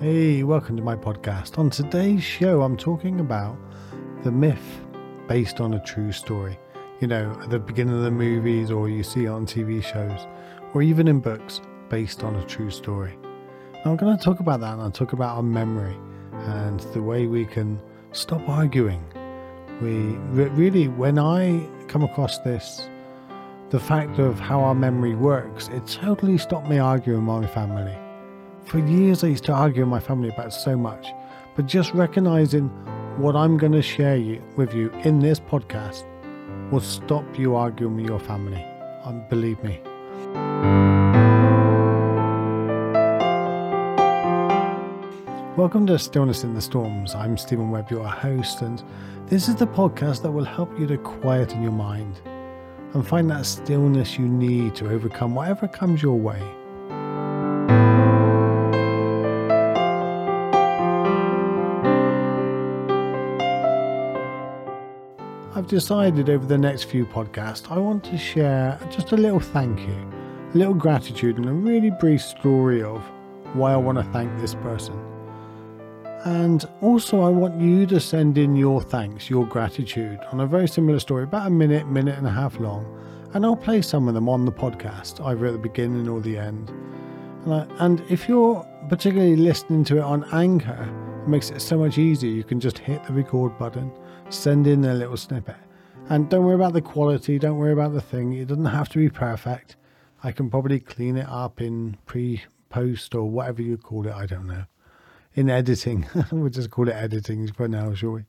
Hey, welcome to my podcast. On today's show, I'm talking about the myth based on a true story. You know, at the beginning of the movies, or you see on TV shows, or even in books based on a true story. Now, I'm going to talk about that and I'll talk about our memory and the way we can stop arguing. We really, when I come across this, the fact of how our memory works, it totally stopped me arguing with my family. For years, I used to argue with my family about so much, but just recognizing what I'm going to share you, with you in this podcast will stop you arguing with your family. Um, believe me. Welcome to Stillness in the Storms. I'm Stephen Webb, your host, and this is the podcast that will help you to quieten your mind and find that stillness you need to overcome whatever comes your way. Decided over the next few podcasts I want to share just a little thank you, a little gratitude, and a really brief story of why I want to thank this person. And also, I want you to send in your thanks, your gratitude on a very similar story, about a minute, minute and a half long. And I'll play some of them on the podcast, either at the beginning or the end. And, I, and if you're particularly listening to it on Anchor, it makes it so much easier. You can just hit the record button send in a little snippet. And don't worry about the quality, don't worry about the thing. It doesn't have to be perfect. I can probably clean it up in pre post or whatever you call it. I don't know. In editing. we'll just call it editing for now, shall we?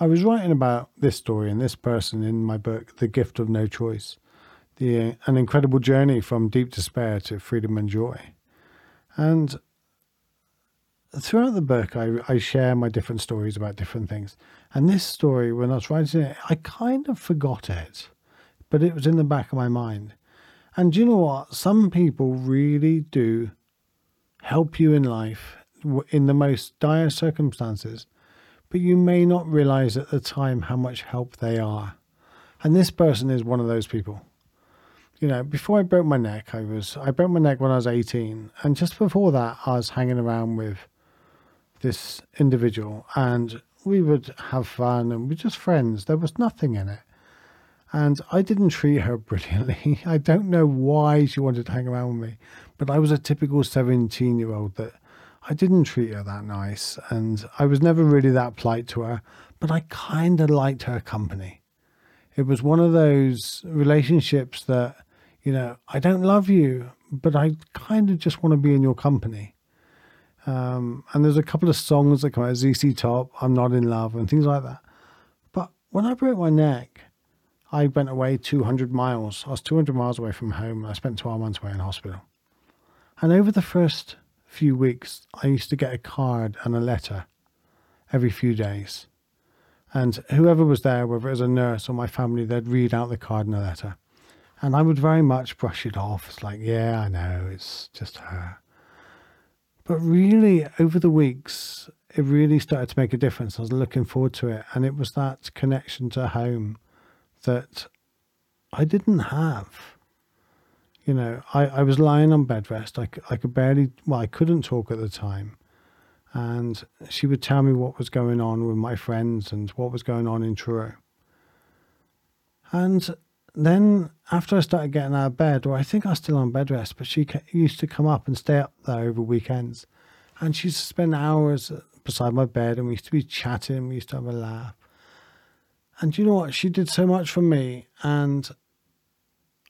I was writing about this story and this person in my book, The Gift of No Choice. The, an incredible journey from deep despair to freedom and joy. And throughout the book, I, I share my different stories about different things. And this story, when I was writing it, I kind of forgot it, but it was in the back of my mind. And you know what? Some people really do help you in life in the most dire circumstances, but you may not realize at the time how much help they are. And this person is one of those people. You know, before I broke my neck, I was I broke my neck when I was 18, and just before that, I was hanging around with this individual and we would have fun and we're just friends. There was nothing in it. And I didn't treat her brilliantly. I don't know why she wanted to hang around with me, but I was a typical 17 year old that I didn't treat her that nice. And I was never really that polite to her, but I kind of liked her company. It was one of those relationships that, you know, I don't love you, but I kind of just want to be in your company. Um, and there's a couple of songs that come out, ZZ Top, I'm Not in Love, and things like that. But when I broke my neck, I went away 200 miles. I was 200 miles away from home. I spent 12 months away in hospital. And over the first few weeks, I used to get a card and a letter every few days. And whoever was there, whether it was a nurse or my family, they'd read out the card and the letter. And I would very much brush it off. It's like, yeah, I know, it's just her. But really, over the weeks, it really started to make a difference. I was looking forward to it. And it was that connection to home that I didn't have. You know, I, I was lying on bed rest. I, I could barely, well, I couldn't talk at the time. And she would tell me what was going on with my friends and what was going on in Truro. And then after I started getting out of bed, or I think I was still on bed rest, but she used to come up and stay up there over weekends. And she used to spend hours uh, beside my bed and we used to be chatting, we used to have a laugh. And you know what? She did so much for me. And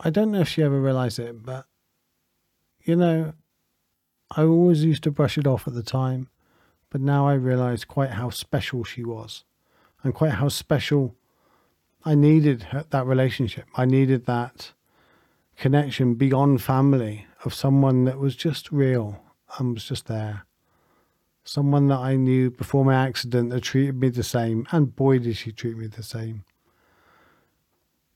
I don't know if she ever realized it, but you know, I always used to brush it off at the time. But now I realize quite how special she was and quite how special I needed that relationship. I needed that connection beyond family of someone that was just real and was just there. Someone that I knew before my accident that treated me the same, and boy, did she treat me the same.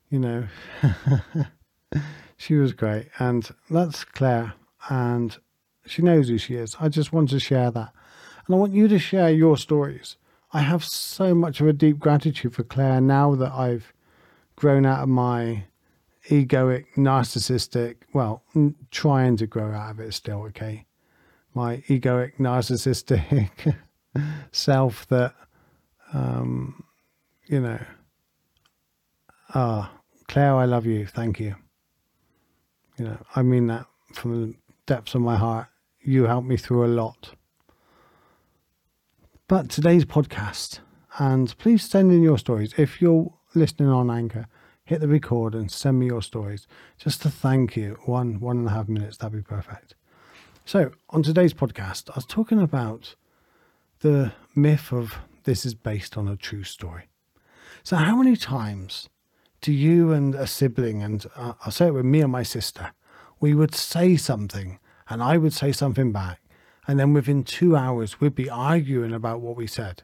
You know, she was great, and that's Claire, and she knows who she is. I just want to share that. And I want you to share your stories. I have so much of a deep gratitude for Claire now that I've grown out of my egoic, narcissistic, well, trying to grow out of it still, okay? my egoic, narcissistic self that, um, you know, ah, Claire, I love you. Thank you. You know, I mean that from the depths of my heart. You helped me through a lot. But today's podcast, and please send in your stories. If you're listening on Anchor, hit the record and send me your stories just to thank you. One, one and a half minutes, that'd be perfect. So, on today's podcast, I was talking about the myth of this is based on a true story. So, how many times do you and a sibling, and I'll say it with me and my sister, we would say something and I would say something back, and then within two hours, we'd be arguing about what we said.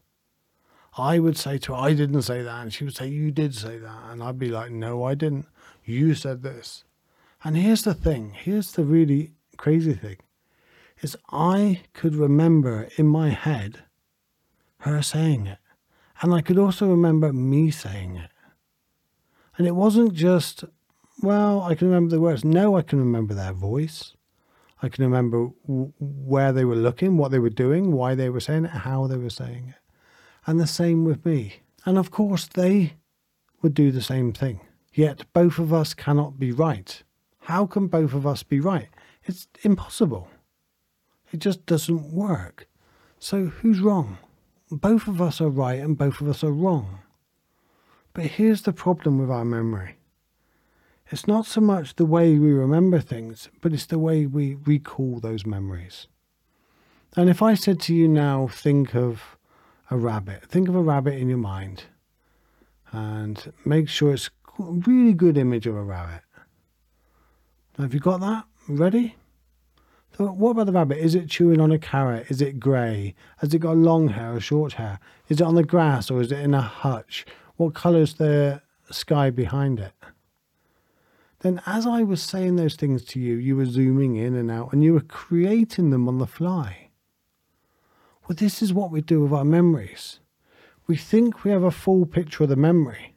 I would say to her, I didn't say that. And she would say, You did say that. And I'd be like, No, I didn't. You said this. And here's the thing here's the really crazy thing is I could remember in my head her saying it. And I could also remember me saying it. And it wasn't just, well, I can remember the words. No, I can remember their voice. I can remember w- where they were looking, what they were doing, why they were saying it, how they were saying it. And the same with me. And of course, they would do the same thing. Yet both of us cannot be right. How can both of us be right? It's impossible. It just doesn't work. So who's wrong? Both of us are right and both of us are wrong. But here's the problem with our memory it's not so much the way we remember things, but it's the way we recall those memories. And if I said to you now, think of a rabbit, think of a rabbit in your mind and make sure it's a really good image of a rabbit. Now, Have you got that? Ready? So what about the rabbit? Is it chewing on a carrot? Is it grey? Has it got long hair or short hair? Is it on the grass or is it in a hutch? What colour's the sky behind it? Then as I was saying those things to you, you were zooming in and out and you were creating them on the fly. Well, this is what we do with our memories. We think we have a full picture of the memory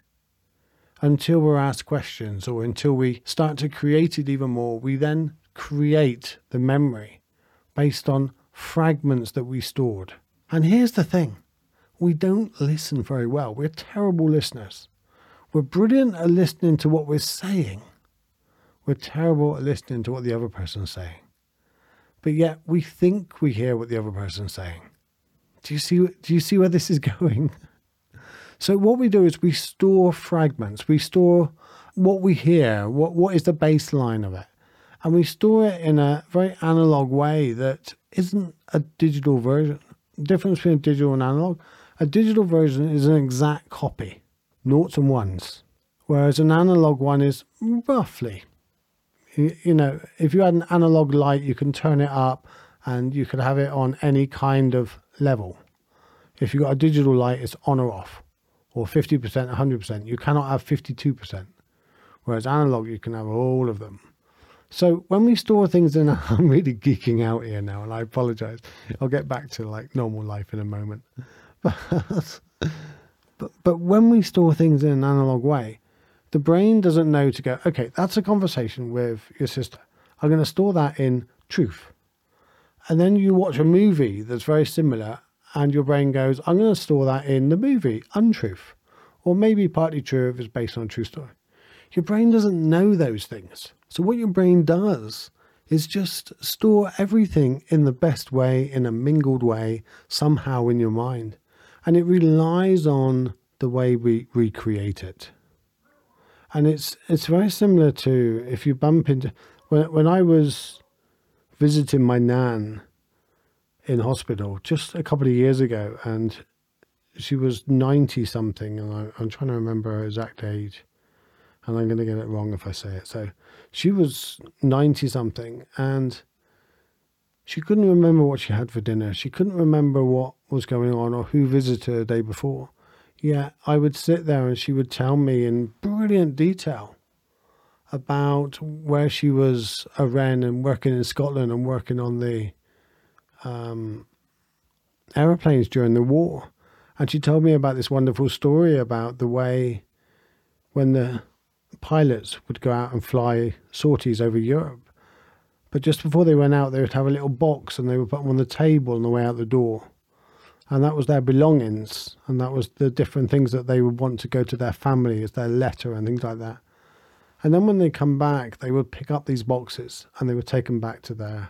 until we're asked questions or until we start to create it even more. We then create the memory based on fragments that we stored. And here's the thing we don't listen very well. We're terrible listeners. We're brilliant at listening to what we're saying we're terrible at listening to what the other person's saying. But yet we think we hear what the other person's saying. Do you see do you see where this is going? So what we do is we store fragments. We store what we hear, what what is the baseline of it. And we store it in a very analog way that isn't a digital version. The difference between digital and analog, a digital version is an exact copy, noughts and ones, whereas an analog one is roughly you know, if you had an analog light, you can turn it up and you could have it on any kind of level. If you've got a digital light, it's on or off, or 50%, 100%. You cannot have 52%. Whereas analog, you can have all of them. So when we store things in, I'm really geeking out here now, and I apologize. I'll get back to like normal life in a moment. but, but when we store things in an analog way, the brain doesn't know to go, okay, that's a conversation with your sister. I'm going to store that in truth. And then you watch a movie that's very similar, and your brain goes, I'm going to store that in the movie, untruth. Or maybe partly true if it's based on a true story. Your brain doesn't know those things. So, what your brain does is just store everything in the best way, in a mingled way, somehow in your mind. And it relies on the way we recreate it and it's it's very similar to if you bump into when when I was visiting my nan in hospital just a couple of years ago, and she was ninety something, and I, I'm trying to remember her exact age, and I'm going to get it wrong if I say it. So she was ninety something, and she couldn't remember what she had for dinner. She couldn't remember what was going on or who visited her the day before. Yeah, I would sit there and she would tell me in brilliant detail about where she was a wren and working in Scotland and working on the um, aeroplanes during the war. And she told me about this wonderful story about the way when the pilots would go out and fly sorties over Europe, But just before they went out, they would have a little box and they would put them on the table on the way out the door. And that was their belongings. And that was the different things that they would want to go to their family as their letter and things like that. And then when they come back, they would pick up these boxes and they would take them back to their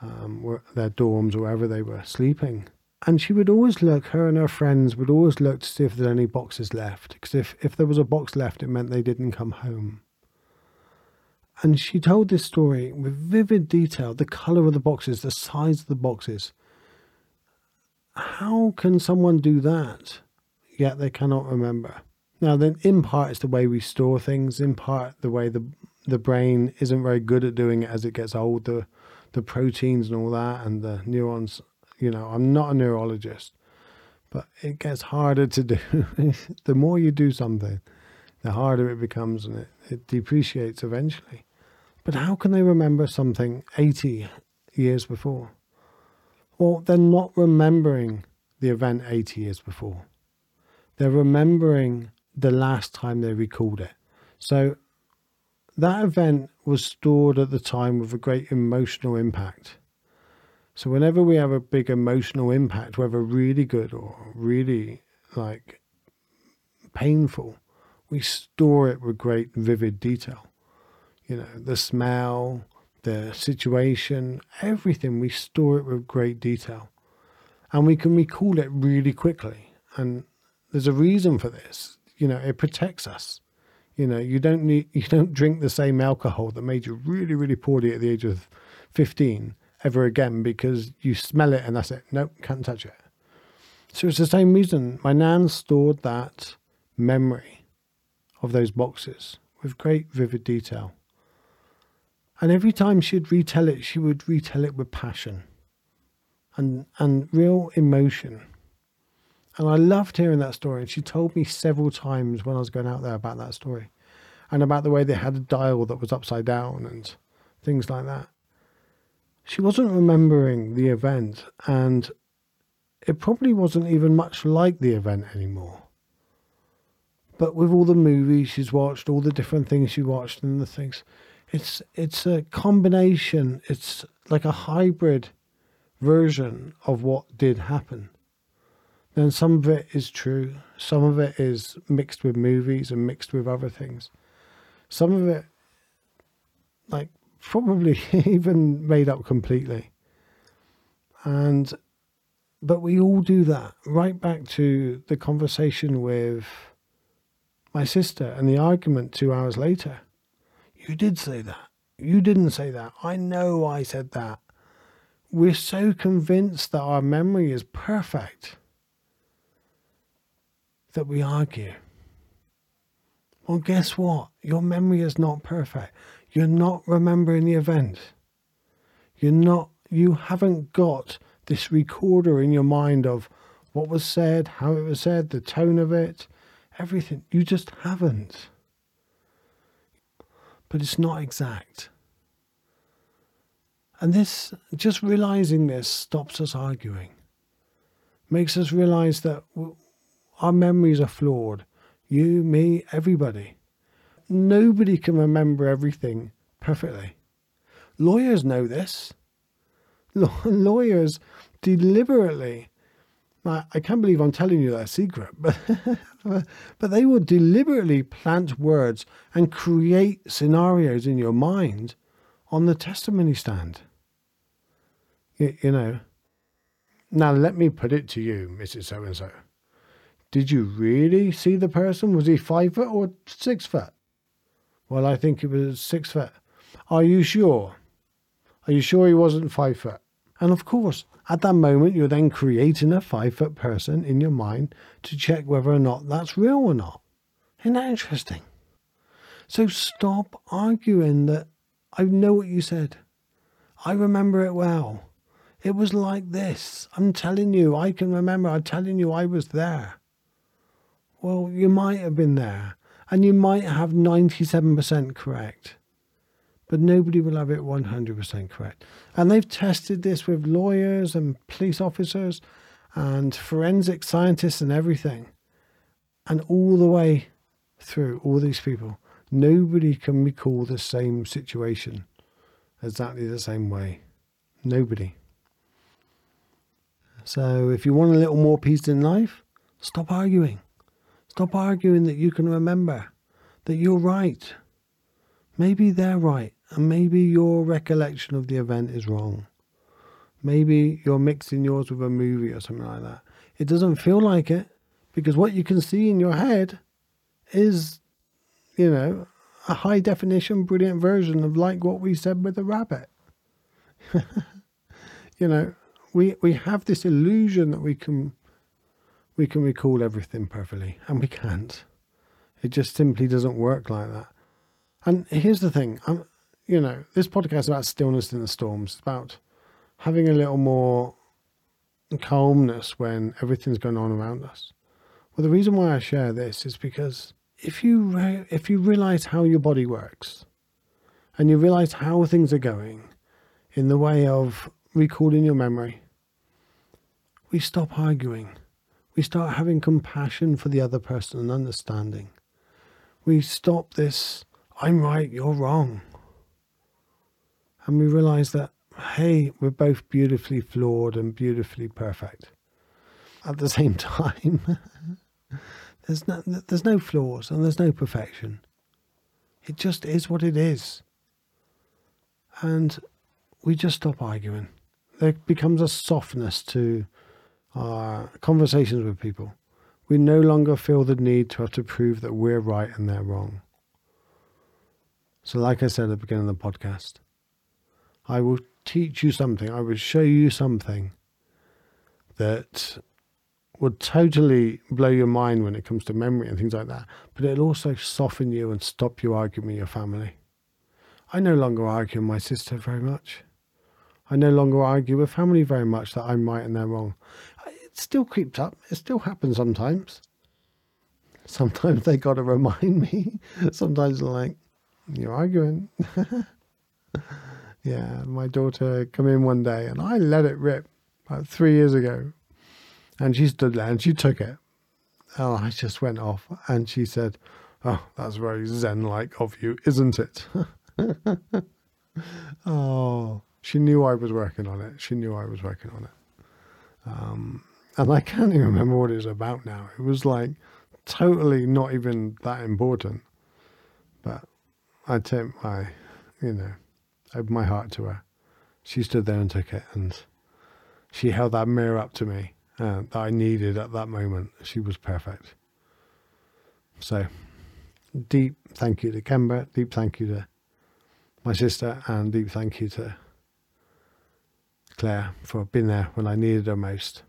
um, their dorms or wherever they were sleeping. And she would always look, her and her friends would always look to see if there's any boxes left. Because if, if there was a box left, it meant they didn't come home. And she told this story with vivid detail the color of the boxes, the size of the boxes. How can someone do that, yet they cannot remember? Now, then, in part, it's the way we store things. In part, the way the the brain isn't very good at doing it as it gets older. The proteins and all that, and the neurons. You know, I'm not a neurologist, but it gets harder to do. the more you do something, the harder it becomes, and it, it depreciates eventually. But how can they remember something 80 years before? Well, they're not remembering the event 80 years before. They're remembering the last time they recalled it. So that event was stored at the time with a great emotional impact. So whenever we have a big emotional impact, whether really good or really like painful, we store it with great vivid detail. You know, the smell, the situation, everything, we store it with great detail. And we can recall it really quickly. And there's a reason for this you know, it protects us. You know, you don't need you don't drink the same alcohol that made you really, really poorly at the age of fifteen ever again because you smell it and that's it. Nope, can't touch it. So it's the same reason my nan stored that memory of those boxes with great vivid detail. And every time she'd retell it, she would retell it with passion and and real emotion. And I loved hearing that story. And she told me several times when I was going out there about that story and about the way they had a dial that was upside down and things like that. She wasn't remembering the event, and it probably wasn't even much like the event anymore. But with all the movies she's watched, all the different things she watched, and the things, it's it's a combination. It's like a hybrid version of what did happen then some of it is true. Some of it is mixed with movies and mixed with other things. Some of it, like, probably even made up completely. And, but we all do that. Right back to the conversation with my sister and the argument two hours later. You did say that. You didn't say that. I know I said that. We're so convinced that our memory is perfect that we argue. Well, guess what? Your memory is not perfect. You're not remembering the event. You're not, you haven't got this recorder in your mind of what was said, how it was said, the tone of it, everything. You just haven't. But it's not exact. And this, just realizing this, stops us arguing, makes us realize that our memories are flawed. You, me, everybody. Nobody can remember everything perfectly. Lawyers know this. Lawyers deliberately, I can't believe I'm telling you that secret, but, but they will deliberately plant words and create scenarios in your mind on the testimony stand. You, you know. Now, let me put it to you, Mrs. So and so. Did you really see the person? Was he five foot or six foot? Well, I think he was six foot. Are you sure? Are you sure he wasn't five foot? And of course, at that moment, you're then creating a five foot person in your mind to check whether or not that's real or not. Isn't that interesting? So stop arguing that I know what you said. I remember it well. It was like this. I'm telling you, I can remember. I'm telling you, I was there. Well, you might have been there, and you might have 97% correct, but nobody will have it 100% correct. And they've tested this with lawyers and police officers and forensic scientists and everything. And all the way through all these people, nobody can recall the same situation exactly the same way. Nobody. So if you want a little more peace in life, stop arguing. Stop arguing that you can remember, that you're right. Maybe they're right, and maybe your recollection of the event is wrong. Maybe you're mixing yours with a movie or something like that. It doesn't feel like it because what you can see in your head is, you know, a high definition, brilliant version of like what we said with the rabbit. you know, we we have this illusion that we can we can recall everything perfectly, and we can't. It just simply doesn't work like that. And here's the thing, I'm, you know, this podcast is about stillness in the storms, it's about having a little more calmness when everything's going on around us. Well, the reason why I share this is because if you re- if you realize how your body works, and you realize how things are going, in the way of recalling your memory, we stop arguing. We start having compassion for the other person and understanding. We stop this, I'm right, you're wrong. And we realize that, hey, we're both beautifully flawed and beautifully perfect. At the same time, there's no, there's no flaws and there's no perfection. It just is what it is. And we just stop arguing. There becomes a softness to our conversations with people. We no longer feel the need to have to prove that we're right and they're wrong. So, like I said at the beginning of the podcast, I will teach you something, I will show you something that would totally blow your mind when it comes to memory and things like that, but it'll also soften you and stop you arguing with your family. I no longer argue with my sister very much. I no longer argue with family very much that I'm right and they're wrong. It still creeps up. It still happens sometimes. Sometimes they got to remind me. Sometimes they're like, you're arguing. yeah, my daughter come in one day and I let it rip about three years ago. And she stood there and she took it. Oh, I just went off and she said, Oh, that's very Zen like of you, isn't it? oh, she knew I was working on it. She knew I was working on it. Um, and I can't even remember what it was about now. It was like totally not even that important. But I took my, you know, opened my heart to her. She stood there and took it, and she held that mirror up to me uh, that I needed at that moment. She was perfect. So, deep thank you to Kemba, deep thank you to my sister, and deep thank you to Claire for being there when I needed her most.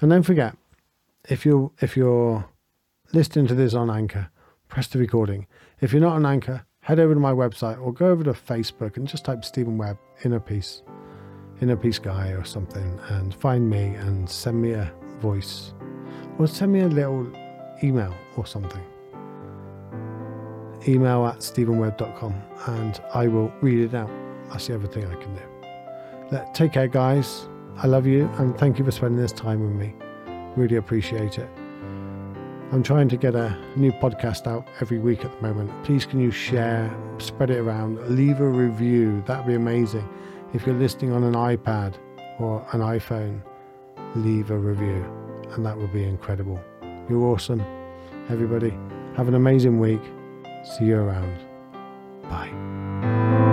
And don't forget, if you if you're listening to this on Anchor, press the recording. If you're not on Anchor, head over to my website or go over to Facebook and just type Stephen Webb Inner Peace, Inner Peace Guy or something, and find me and send me a voice or send me a little email or something. Email at stephenwebb.com and I will read it out. That's the other thing I can do. Take care, guys. I love you and thank you for spending this time with me. Really appreciate it. I'm trying to get a new podcast out every week at the moment. Please, can you share, spread it around, leave a review? That'd be amazing. If you're listening on an iPad or an iPhone, leave a review, and that would be incredible. You're awesome. Everybody, have an amazing week. See you around. Bye.